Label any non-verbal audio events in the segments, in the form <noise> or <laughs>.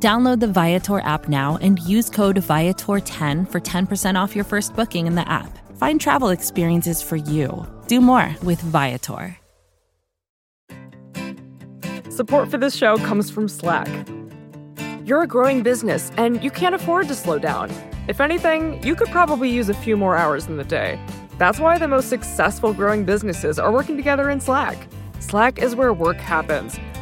Download the Viator app now and use code Viator10 for 10% off your first booking in the app. Find travel experiences for you. Do more with Viator. Support for this show comes from Slack. You're a growing business and you can't afford to slow down. If anything, you could probably use a few more hours in the day. That's why the most successful growing businesses are working together in Slack. Slack is where work happens,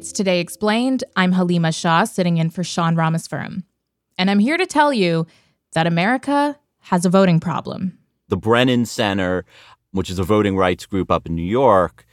It's Today Explained. I'm Halima Shah, sitting in for Sean Rameswaram. And I'm here to tell you that America has a voting problem. The Brennan Center, which is a voting rights group up in New York,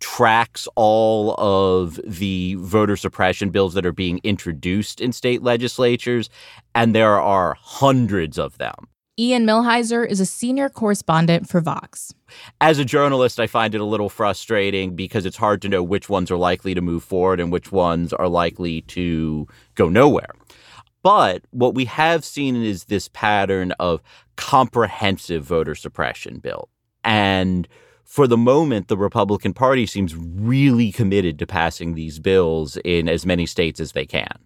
tracks all of the voter suppression bills that are being introduced in state legislatures, and there are hundreds of them. Ian Millhiser is a senior correspondent for Vox. As a journalist, I find it a little frustrating because it's hard to know which ones are likely to move forward and which ones are likely to go nowhere. But what we have seen is this pattern of comprehensive voter suppression bill. And for the moment, the Republican Party seems really committed to passing these bills in as many states as they can.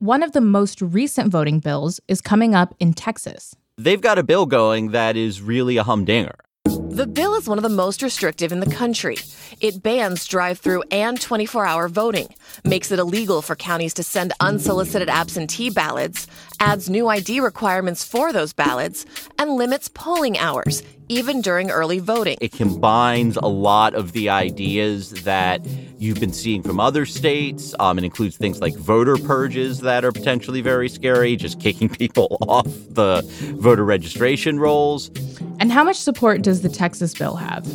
One of the most recent voting bills is coming up in Texas they've got a bill going that is really a humdinger. The bill is one of the most restrictive in the country. It bans drive through and 24 hour voting, makes it illegal for counties to send unsolicited absentee ballots, adds new ID requirements for those ballots, and limits polling hours, even during early voting. It combines a lot of the ideas that you've been seeing from other states. Um, it includes things like voter purges that are potentially very scary, just kicking <laughs> people off the voter registration rolls. And how much support does the Texas bill have?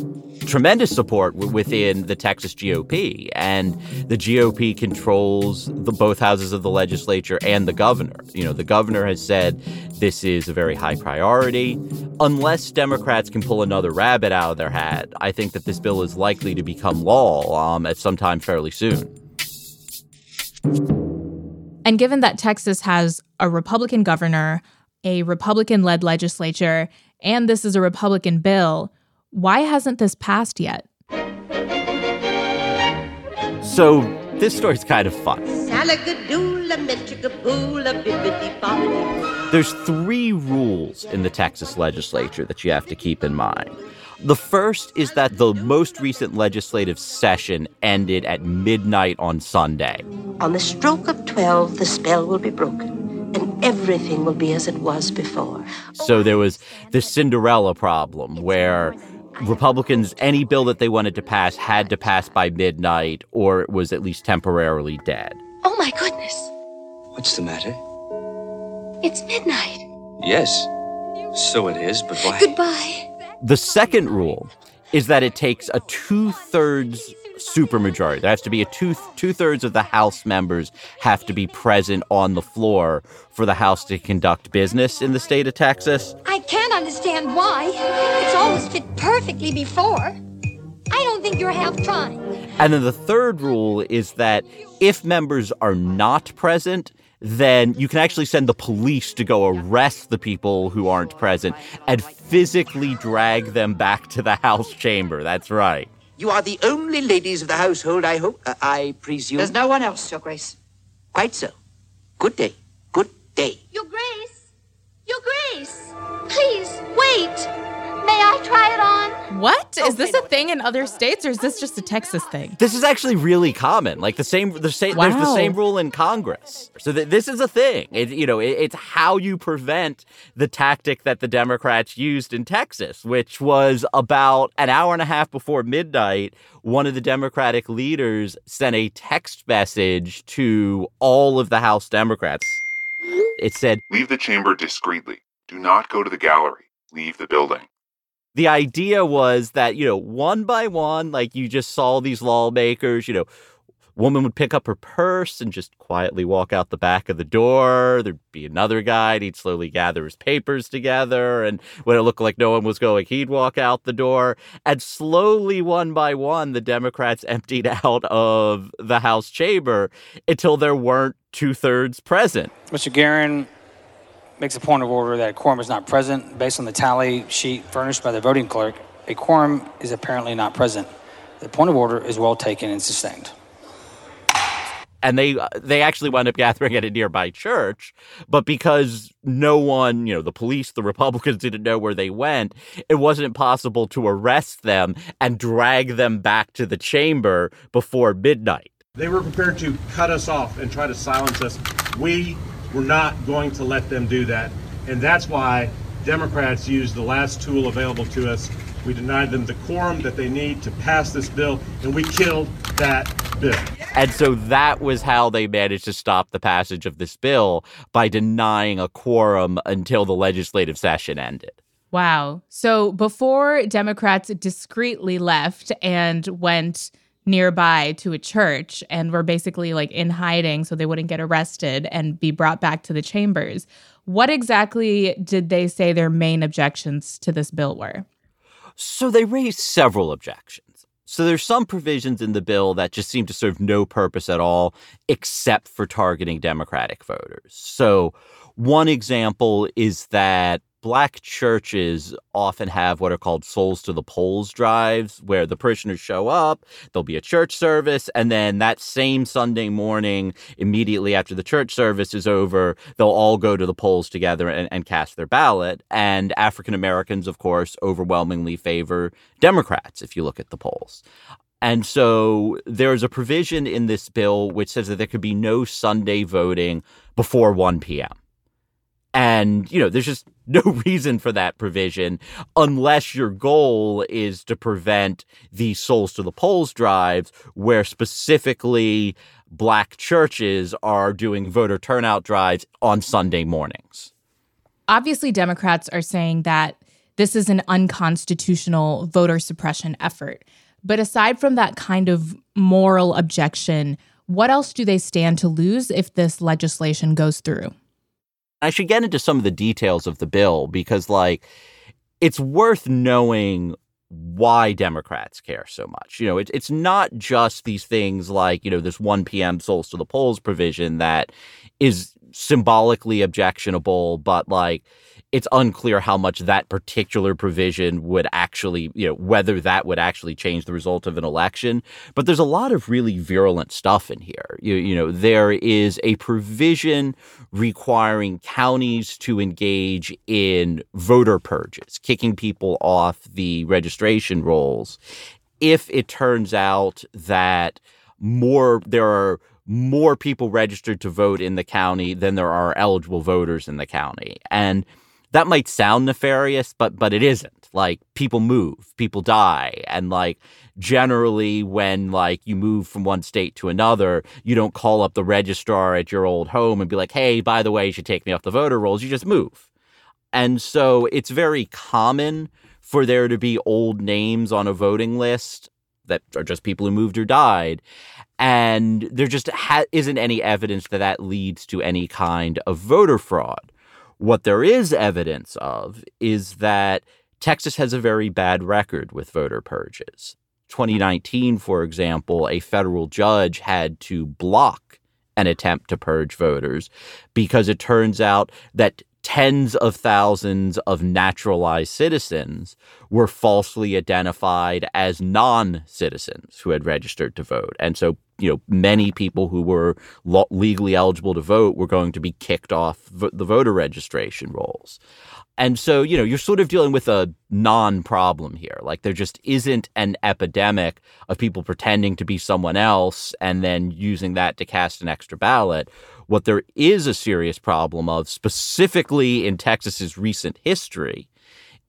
Tremendous support within the Texas GOP, and the GOP controls the both houses of the legislature and the governor. You know, the governor has said this is a very high priority. Unless Democrats can pull another rabbit out of their hat, I think that this bill is likely to become law um, at some time fairly soon. And given that Texas has a Republican governor, a Republican led legislature, and this is a Republican bill, why hasn't this passed yet? So, this story's kind of fun. There's three rules in the Texas legislature that you have to keep in mind. The first is that the most recent legislative session ended at midnight on Sunday. On the stroke of 12, the spell will be broken and everything will be as it was before. So there was the Cinderella problem where Republicans, any bill that they wanted to pass had to pass by midnight or it was at least temporarily dead. Oh my goodness. What's the matter? It's midnight. Yes, so it is, but why? Goodbye. The second rule is that it takes a two thirds supermajority. There has to be a two two thirds of the House members have to be present on the floor for the House to conduct business in the state of Texas. I can't understand why. It's always fit perfectly before. I don't think you're half trying. And then the third rule is that if members are not present, then you can actually send the police to go arrest the people who aren't present and physically drag them back to the House chamber. That's right. You are the only ladies of the household, I hope. Uh, I presume. There's no one else, Your Grace. Quite so. Good day. Good day. Your Grace. What? Is this a thing in other states or is this just a Texas thing? This is actually really common. Like the same, the same. There's the same rule in Congress. So th- this is a thing. It, you know, it, it's how you prevent the tactic that the Democrats used in Texas, which was about an hour and a half before midnight. One of the Democratic leaders sent a text message to all of the House Democrats. It said, Leave the chamber discreetly. Do not go to the gallery. Leave the building. The idea was that you know one by one like you just saw these lawmakers you know woman would pick up her purse and just quietly walk out the back of the door. There'd be another guy and he'd slowly gather his papers together. And when it looked like no one was going he'd walk out the door. And slowly one by one the democrats <laughs> emptied out of the house chamber until there weren't two-thirds present. Mr. Guerin makes a point of order that a quorum is not present. Based on the tally sheet furnished by the voting clerk, a quorum is apparently not present. The point of order is well taken and sustained. and they uh, they actually wound up gathering at a nearby church but because no one you know the police the republicans didn't know where they went it wasn't possible to arrest them and drag them back to the chamber before midnight They were prepared to cut us off and try to silence us. We were not going to let them do that. And that's why Democrats used the last tool available to us. We denied them the quorum that they need to pass this bill, and we killed that bill. and so that was how they managed to stop the passage of this bill by denying a quorum until the legislative session ended Wow. So before Democrats discreetly left and went nearby to a church and were basically like in hiding so they wouldn't get arrested and be brought back to the chambers, what exactly did they say their main objections to this bill were? So they raised several objections. So there's some provisions in the bill that just seem to serve no purpose at all except for targeting Democratic voters. So one example is that black churches often have what are called souls to the polls drives where the parishioners show up there'll be a church service and then that same sunday morning immediately after the church service is over they'll all go to the polls together and, and cast their ballot. And african americans of course overwhelmingly favor democrats if you look at the polls. And so there's a provision in this bill which says that there could be no sunday voting before 1 p.m and, you know, there's just <laughs> no reason for that provision unless your goal is to prevent the souls to the polls drives where specifically black churches are doing voter turnout drives on Sunday mornings. Obviously, Democrats are saying that this is an unconstitutional voter suppression effort. But aside from that kind of moral objection, what else do they stand to lose if this legislation goes through? I should get into some of the details of the bill because, like, it's worth knowing why Democrats care so much. You know, it, it's not just these things like, you know, this 1 p.m. souls to the polls provision that is symbolically objectionable, but like, it's unclear how much that particular provision would actually, you know, whether that would actually change the result of an election. But there's a lot of really virulent stuff in here. You, you know, there is a provision requiring counties to engage in voter purges, kicking people off the registration rolls if it turns out that more there are more people registered to vote in the county than there are eligible voters in the county. And that might sound nefarious, but but it isn't. Like people move, people die, and like generally when like you move from one state to another, you don't call up the registrar at your old home and be like, "Hey, by the way, you should take me off the voter rolls." You just move. And so it's very common for there to be old names on a voting list that are just people who moved or died. And there just ha- isn't any evidence that that leads to any kind of voter fraud. What there is evidence of is that Texas has a very bad record with voter purges. 2019, for example, a federal judge had to block an attempt to purge voters because it turns out that tens of thousands of naturalized citizens were falsely identified as non citizens who had registered to vote. And so you know, many people who were lo- legally eligible to vote were going to be kicked off v- the voter registration rolls. And so, you know, you're sort of dealing with a non problem here. Like, there just isn't an epidemic of people pretending to be someone else and then using that to cast an extra ballot. What there is a serious problem of, specifically in Texas's recent history,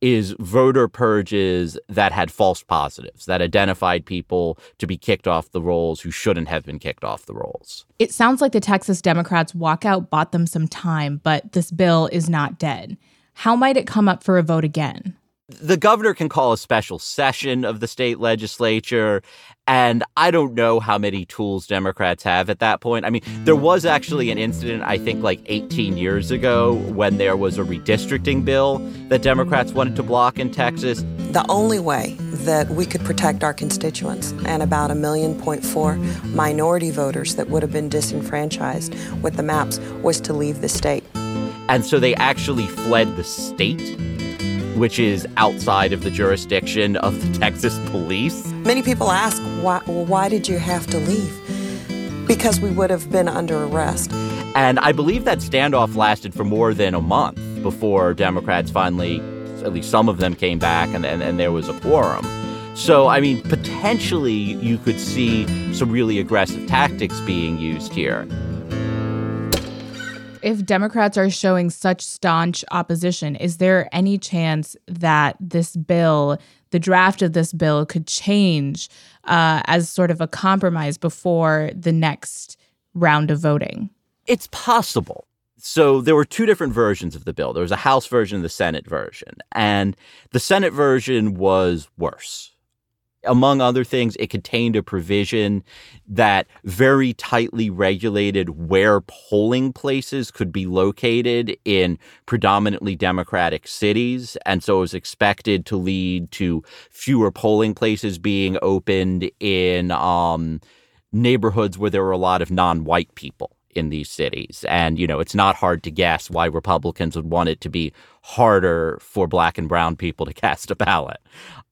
is voter purges that had false positives, that identified people to be kicked off the rolls who shouldn't have been kicked off the rolls. It sounds like the Texas Democrats' walkout bought them some time, but this bill is not dead. How might it come up for a vote again? The governor can call a special session of the state legislature. And I don't know how many tools Democrats have at that point. I mean, there was actually an incident, I think, like 18 years ago when there was a redistricting bill that Democrats wanted to block in Texas. The only way that we could protect our constituents and about a million point four minority voters that would have been disenfranchised with the maps was to leave the state. And so they actually fled the state, which is outside of the jurisdiction of the Texas police. Many people ask, why, why did you have to leave? Because we would have been under arrest. And I believe that standoff lasted for more than a month before Democrats finally, at least some of them, came back and, and, and there was a quorum. So, I mean, potentially you could see some really aggressive tactics being used here if Democrats are showing such staunch opposition, is there any chance that this bill, the draft of this bill, could change uh, as sort of a compromise before the next round of voting? It's possible. So there were two different versions of the bill. There was a House version and the Senate version. And the Senate version was worse among other things, it contained a provision that very tightly regulated where polling places could be located in predominantly Democratic cities. And so it was expected to lead to fewer polling places being opened in um, neighborhoods where there were a lot of non white people in these cities. And, you know, it's not hard to guess why Republicans would want it to be harder for black and brown people to <laughs> cast a ballot.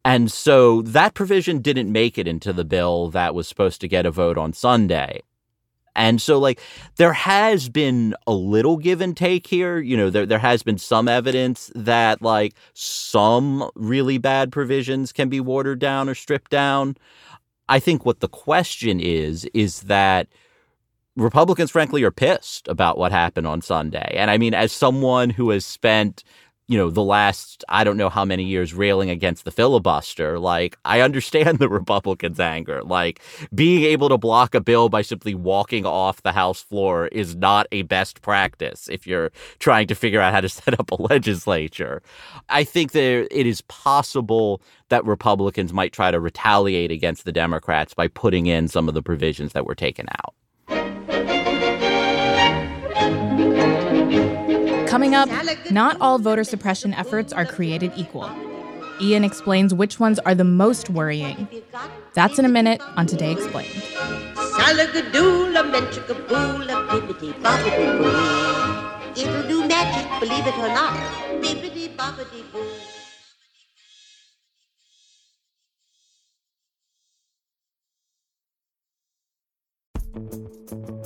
And so that provision didn't make it into the bill that was supposed to get a vote on Sunday. And so, like, there has been a little give and take here. You know, there, there has been some evidence that, like, some really bad provisions can be watered down or stripped down. I think what the question is, is that Republicans, frankly, are pissed about what happened on Sunday. And I mean, as someone who has spent you know, the last, I don't know how many years railing against the filibuster, like, I understand <laughs> the Republicans' anger. Like, being able to block a bill by simply walking off the House floor is not a best practice if you're trying to figure out how to <laughs> set up a legislature. I think that it is possible that Republicans might try to retaliate against the Democrats by putting in some of the provisions that were taken out. Coming up, not all voter suppression efforts are created equal. Ian explains which ones are the most worrying. That's in a minute on Today Explained. It'll do magic, believe it or not.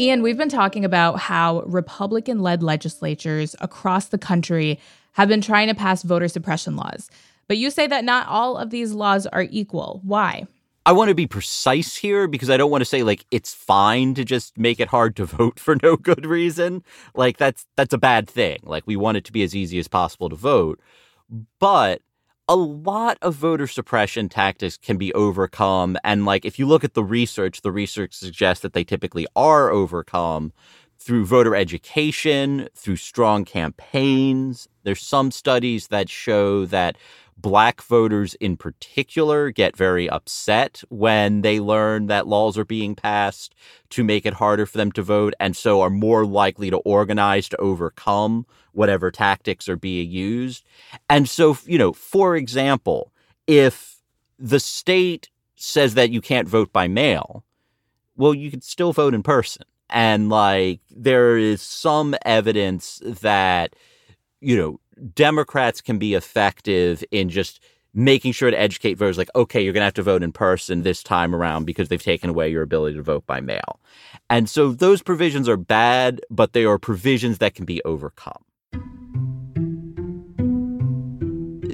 Ian, we've been talking about how Republican led legislatures across the country have been trying to pass voter suppression laws. But you say that not all of these laws are equal. Why? I want to be precise here because I don't want to say like it's fine to just make it hard to vote for no good reason. Like that's that's a bad thing. Like we want it to be as easy as possible to vote. But a lot of voter suppression tactics can be overcome and like if you look at the research, the research suggests that they typically are overcome through voter education, through strong campaigns. There's some studies that show that Black voters in particular get very upset when they learn that laws are being passed to make it harder for them to vote, and so are more likely to organize to overcome whatever tactics are being used. And so, you know, for example, if the state says that you can't vote by mail, well, you could still vote in person. And like, there is some evidence that, you know, Democrats can be effective in just making sure to educate voters like, okay, you're going to have to vote in person this time around because they've taken away your ability to vote by mail. And so those provisions are bad, but they are provisions that can be overcome.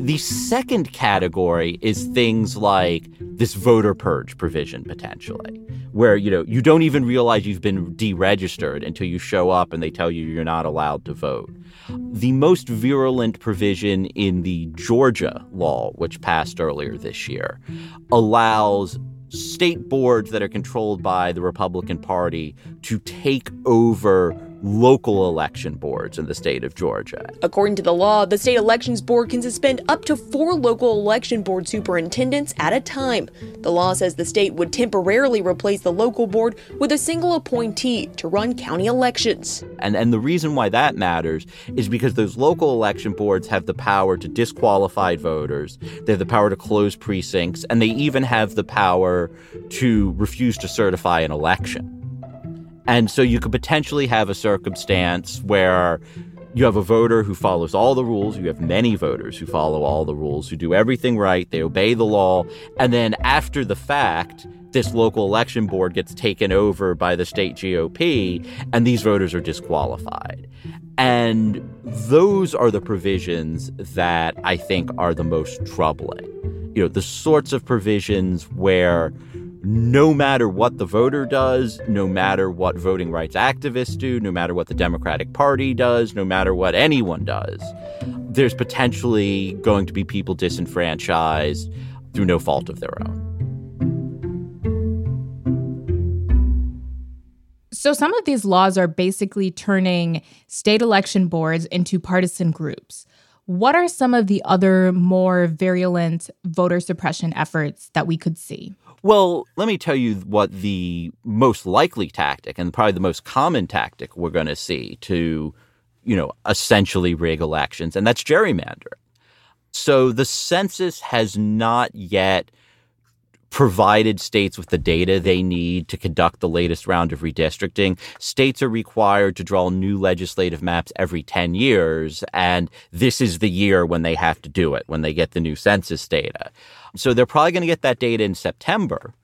The second category is things like this voter purge provision potentially, where you know you don't even realize you've been deregistered until you show up and they tell you you're not allowed to vote. The most virulent provision in the Georgia law, which passed earlier this year, allows state boards that are controlled by the Republican Party to take over local election boards in the state of Georgia. According to the law, the state elections board can suspend up to four local election board superintendents at a time. The law says the state would temporarily replace the local board with a single appointee to run county elections. And and the reason why that matters is because those local election boards have the power to disqualify voters, they have the power to close precincts, and they even have the power to refuse to certify an election. And so you could potentially have a circumstance where you have a voter who follows all the rules. You have many voters who follow all the rules, who do everything right. They obey the law. And then after the fact, this local election board gets taken over by the state GOP, and these voters are disqualified. And those are the provisions that I think are the most troubling. You know, the sorts of provisions where no matter what the voter does, no matter what voting rights activists do, no matter what the Democratic Party does, no matter what anyone does, there's potentially going to be people disenfranchised through no fault of their own. So, some of these laws are basically turning state election boards into partisan groups. What are some of the other more virulent voter suppression efforts that we could see? Well, let me tell you what the most likely tactic and probably the most common tactic we're going to see to, you know, essentially rig elections, and that's gerrymandering. So the census has not yet provided states with the data they need to conduct the latest round of redistricting. States are required to draw new legislative maps every 10 years, and this is the year when they have to do it, when they get the new census data. So they're probably going to get that data in September.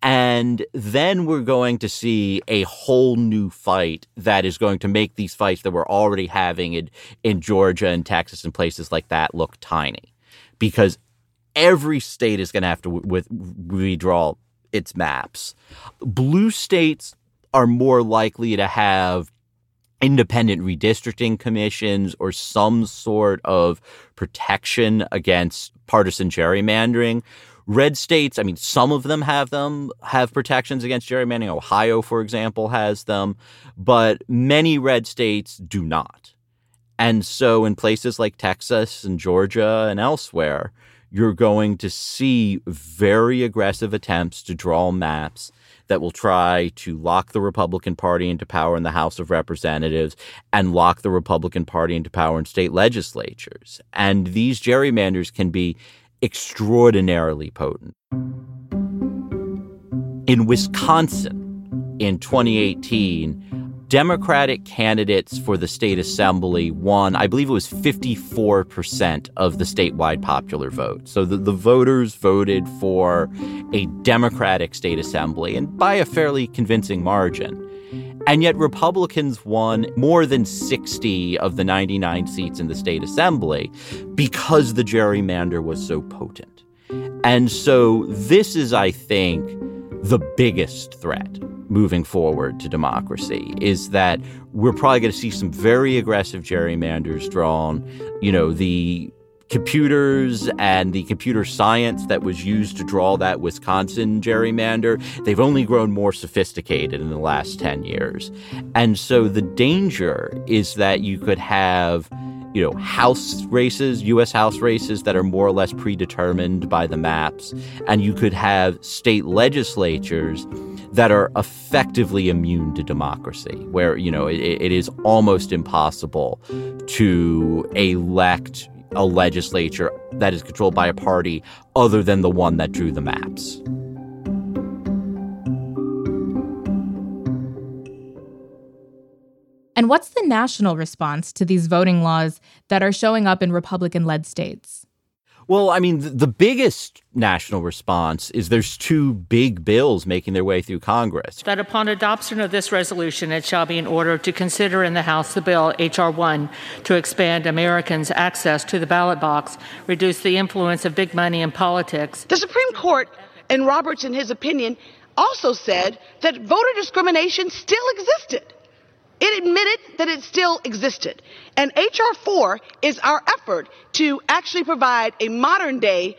And then we're going to see a whole new fight that is going to make these fights that we're already having in, in Georgia and Texas and places like that look tiny. Because every state is going to have to with, redraw its maps. Blue states are more likely to have independent redistricting commissions or some sort of protection against partisan gerrymandering. Red states, I mean, some of them have them, have protections against gerrymandering. Ohio, for example, has them, but many red states do not. And so in places like Texas and Georgia and elsewhere, you're going to see very aggressive attempts to draw maps that will try to lock the Republican Party into power in the House of Representatives and lock the Republican Party into power in state legislatures. And these gerrymanders can be extraordinarily potent. In Wisconsin in 2018, Democratic candidates for the state assembly won, I believe it was 54% of the statewide popular vote. So the, the voters voted for a Democratic state assembly and by a fairly convincing margin. And yet, Republicans won more than 60 of the 99 seats in the state assembly because the gerrymander was so potent. And so, this is, I think, the biggest threat moving forward to democracy is that we're probably going to see some very aggressive gerrymanders drawn. You know, the computers and the computer science that was used to draw that Wisconsin gerrymander, they've only grown more sophisticated in the last 10 years. And so the danger is that you could have you know, house races, US house races that are more or less predetermined by the maps. And you could have state legislatures that are effectively immune to democracy, where, you know, it, it is almost impossible to elect a legislature that is controlled by a party other than the one that drew the maps. And what's the national response to these voting laws that are showing up in Republican led states? Well, I mean, the biggest national response is there's two big bills making their way through Congress. That upon adoption of this resolution, it shall be in order to consider in the House the bill H.R. 1 to expand Americans' access to the ballot box, reduce the influence of big money in politics. The Supreme Court, in Roberts, in his opinion, also said that voter discrimination still existed. It admitted that it still existed. And H.R. 4 is our effort to actually provide a modern day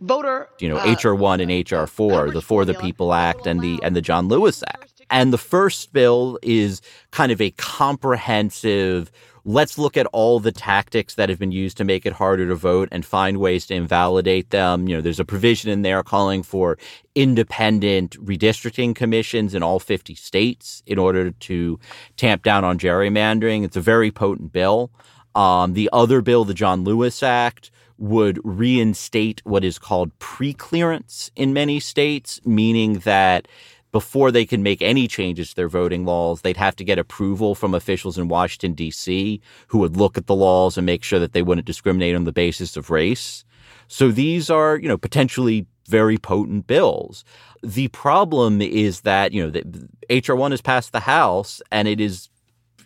voter. You know, uh, H.R. 1 and H.R. 4, the For the People Act and the and the John Lewis Act. And the first bill is kind of a comprehensive let's look at all the tactics that have been used to make it harder to vote and find ways to invalidate them. You know, there's a provision in there calling for independent redistricting commissions in all 50 states in order to tamp down on gerrymandering. It's a very potent bill. Um, the other bill, the John Lewis Act, would reinstate what is called preclearance in many states, meaning that before they can make any changes to their voting laws, they'd have to get approval from officials in Washington, D.C., who would look at the laws and make sure that they wouldn't discriminate on the basis of race. So these are, you know, potentially very potent bills. The problem is that, you know, H.R. 1 has passed the House and it is,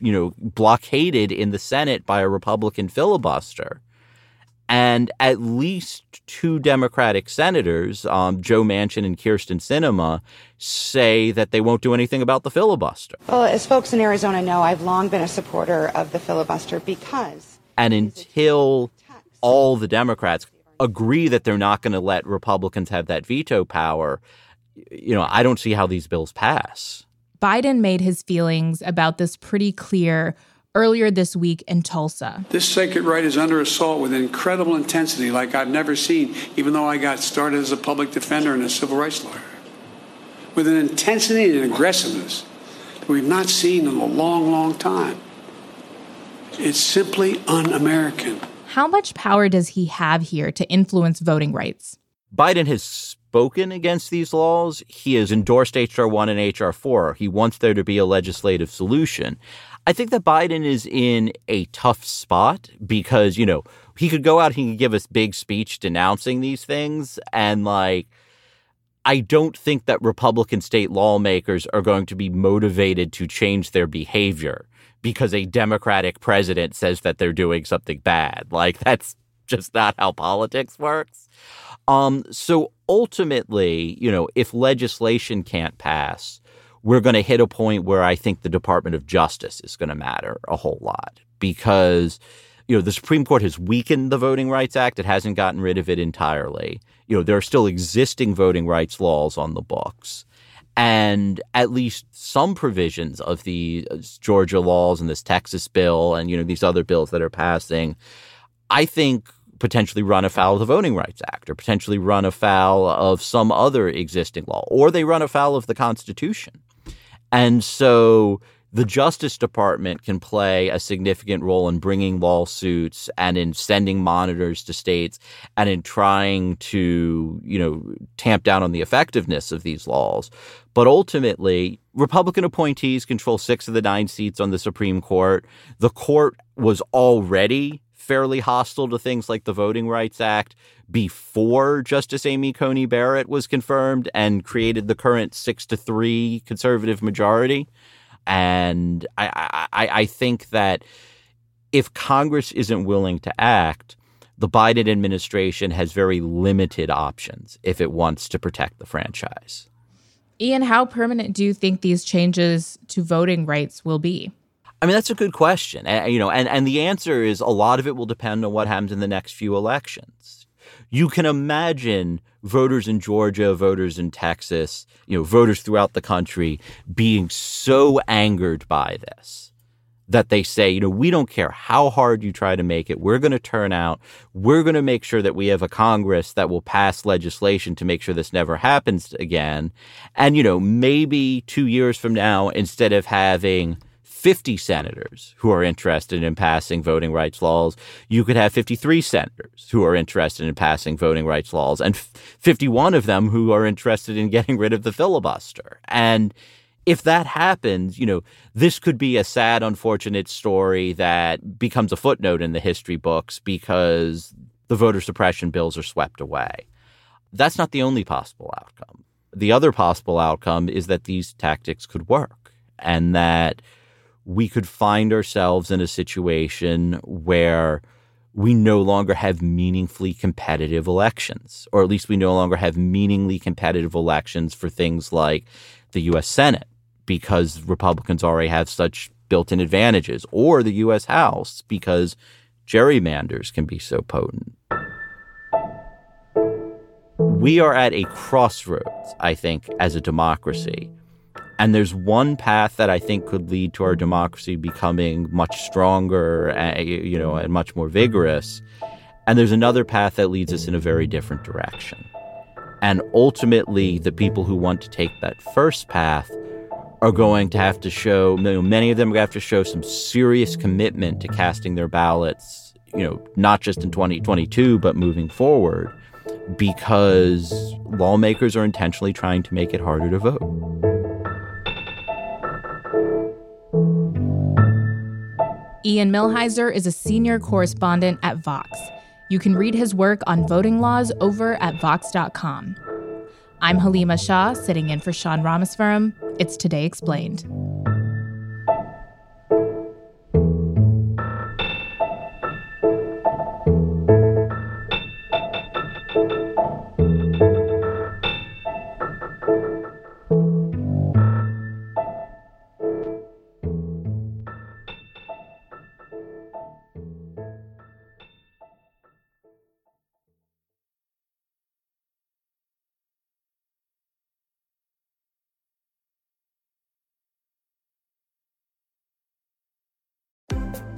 you know, blockaded in the Senate by a Republican filibuster. And at least two Democratic senators, um, Joe Manchin and Kyrsten Sinema, say that they won't do anything about the filibuster. Well, as folks in Arizona know, I've long been a supporter of the filibuster because. And until all the Democrats agree that they're not going to let Republicans have that veto power, you know, I don't see how these bills pass. Biden made his feelings about this pretty clear earlier this week in Tulsa. This sacred right is under assault with incredible intensity like I've never seen, even though I got started as a public defender and a civil rights lawyer. With an intensity and aggressiveness that we've not seen in a long, long time. It's simply un American. How much power does he have here to influence voting rights? Biden has spoken against these laws. He has endorsed H.R. 1 and H.R. 4. He wants there to be a legislative solution. I think that Biden is in a tough spot because, you know, he could go out, he could give us big speech denouncing these things. And like, I don't think that Republican state lawmakers are going to be motivated to change their behavior because a Democratic president says that they're doing something bad. Like, that's just not how politics works. Um, so ultimately, you know, if legislation can't pass, we're going to hit a point where I think the Department of Justice is going to matter a whole lot because you know the Supreme Court has weakened the Voting Rights Act. It hasn't gotten rid of it entirely. You know there are still existing voting rights laws on the books. And at least some provisions of the uh, Georgia laws and this Texas bill and you know these other bills that are passing I think potentially run afoul of the Voting Rights Act or potentially run afoul of some other existing law or they run afoul of the Constitution and so the Justice Department can play a significant role in bringing lawsuits and in sending monitors to states and in trying to, you know, tamp down on the effectiveness of these laws. But ultimately, Republican appointees control six of the nine seats on the Supreme Court. The court was already fairly hostile to things like the Voting Rights Act before Justice Amy Coney Barrett was confirmed and created the current six to three conservative majority. And I, I, I think that if Congress isn't willing to act, the Biden administration has very limited options if it wants to protect the franchise. Ian, how permanent do you think these changes to voting rights will be? I mean, that's a good question. And, you know, and, and the answer is a lot of it will depend on what happens in the next few elections. You can imagine voters in Georgia, voters in Texas, you know, voters throughout the country being so angered by this that they say, you know, we don't care how hard you try to make it. We're going to turn out. We're going to make sure that we have a Congress that will pass legislation to make sure this never happens again. And, you know, maybe two years from now, instead of having 50 senators who are interested in passing voting rights laws, you could have 53 senators who are interested in passing voting rights laws and 51 of them who are interested in getting rid of the filibuster. And if that happens, you know, this could be a sad, unfortunate story that becomes a footnote in the history books because the voter suppression bills are swept away. That's not the only possible outcome. The other possible outcome is that these tactics could work and that we could find ourselves in a situation where we no longer have meaningfully competitive elections, or at least we no longer have meaningfully competitive elections for things like the U.S. Senate because Republicans already have such built in advantages, or the U.S. House because gerrymanders can be so potent. We are at a crossroads, I think, as a democracy. And there's one path that I think could lead to our democracy becoming much stronger, uh, you know, and much more vigorous. And there's another path that leads us in a very different direction. And ultimately, the people who want to take that first path are going to have to show, you know, many of them are going to have to show some serious commitment to casting their ballots, you know, not just in 2022, but moving forward, because lawmakers are intentionally trying to make it harder to vote. Ian Millhiser is a senior correspondent at Vox. You can read his work on voting laws over at Vox.com. I'm Halima Shah, sitting in for Sean Rameswaram. It's Today Explained.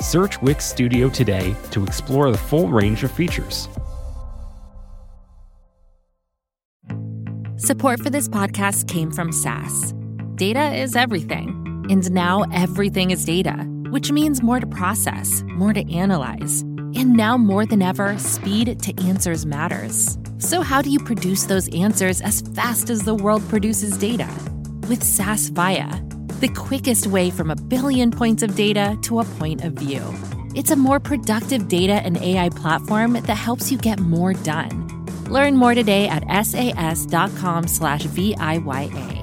Search Wix Studio today to explore the full range of features. Support for this podcast came from SAS. Data is everything, and now everything is data, which means more to process, more to analyze. And now more than ever, speed to answers matters. So, how do you produce those answers as fast as the world produces data? With SAS Viya the quickest way from a billion points of data to a point of view. It's a more productive data and AI platform that helps you get more done. Learn more today at sas.com/viya.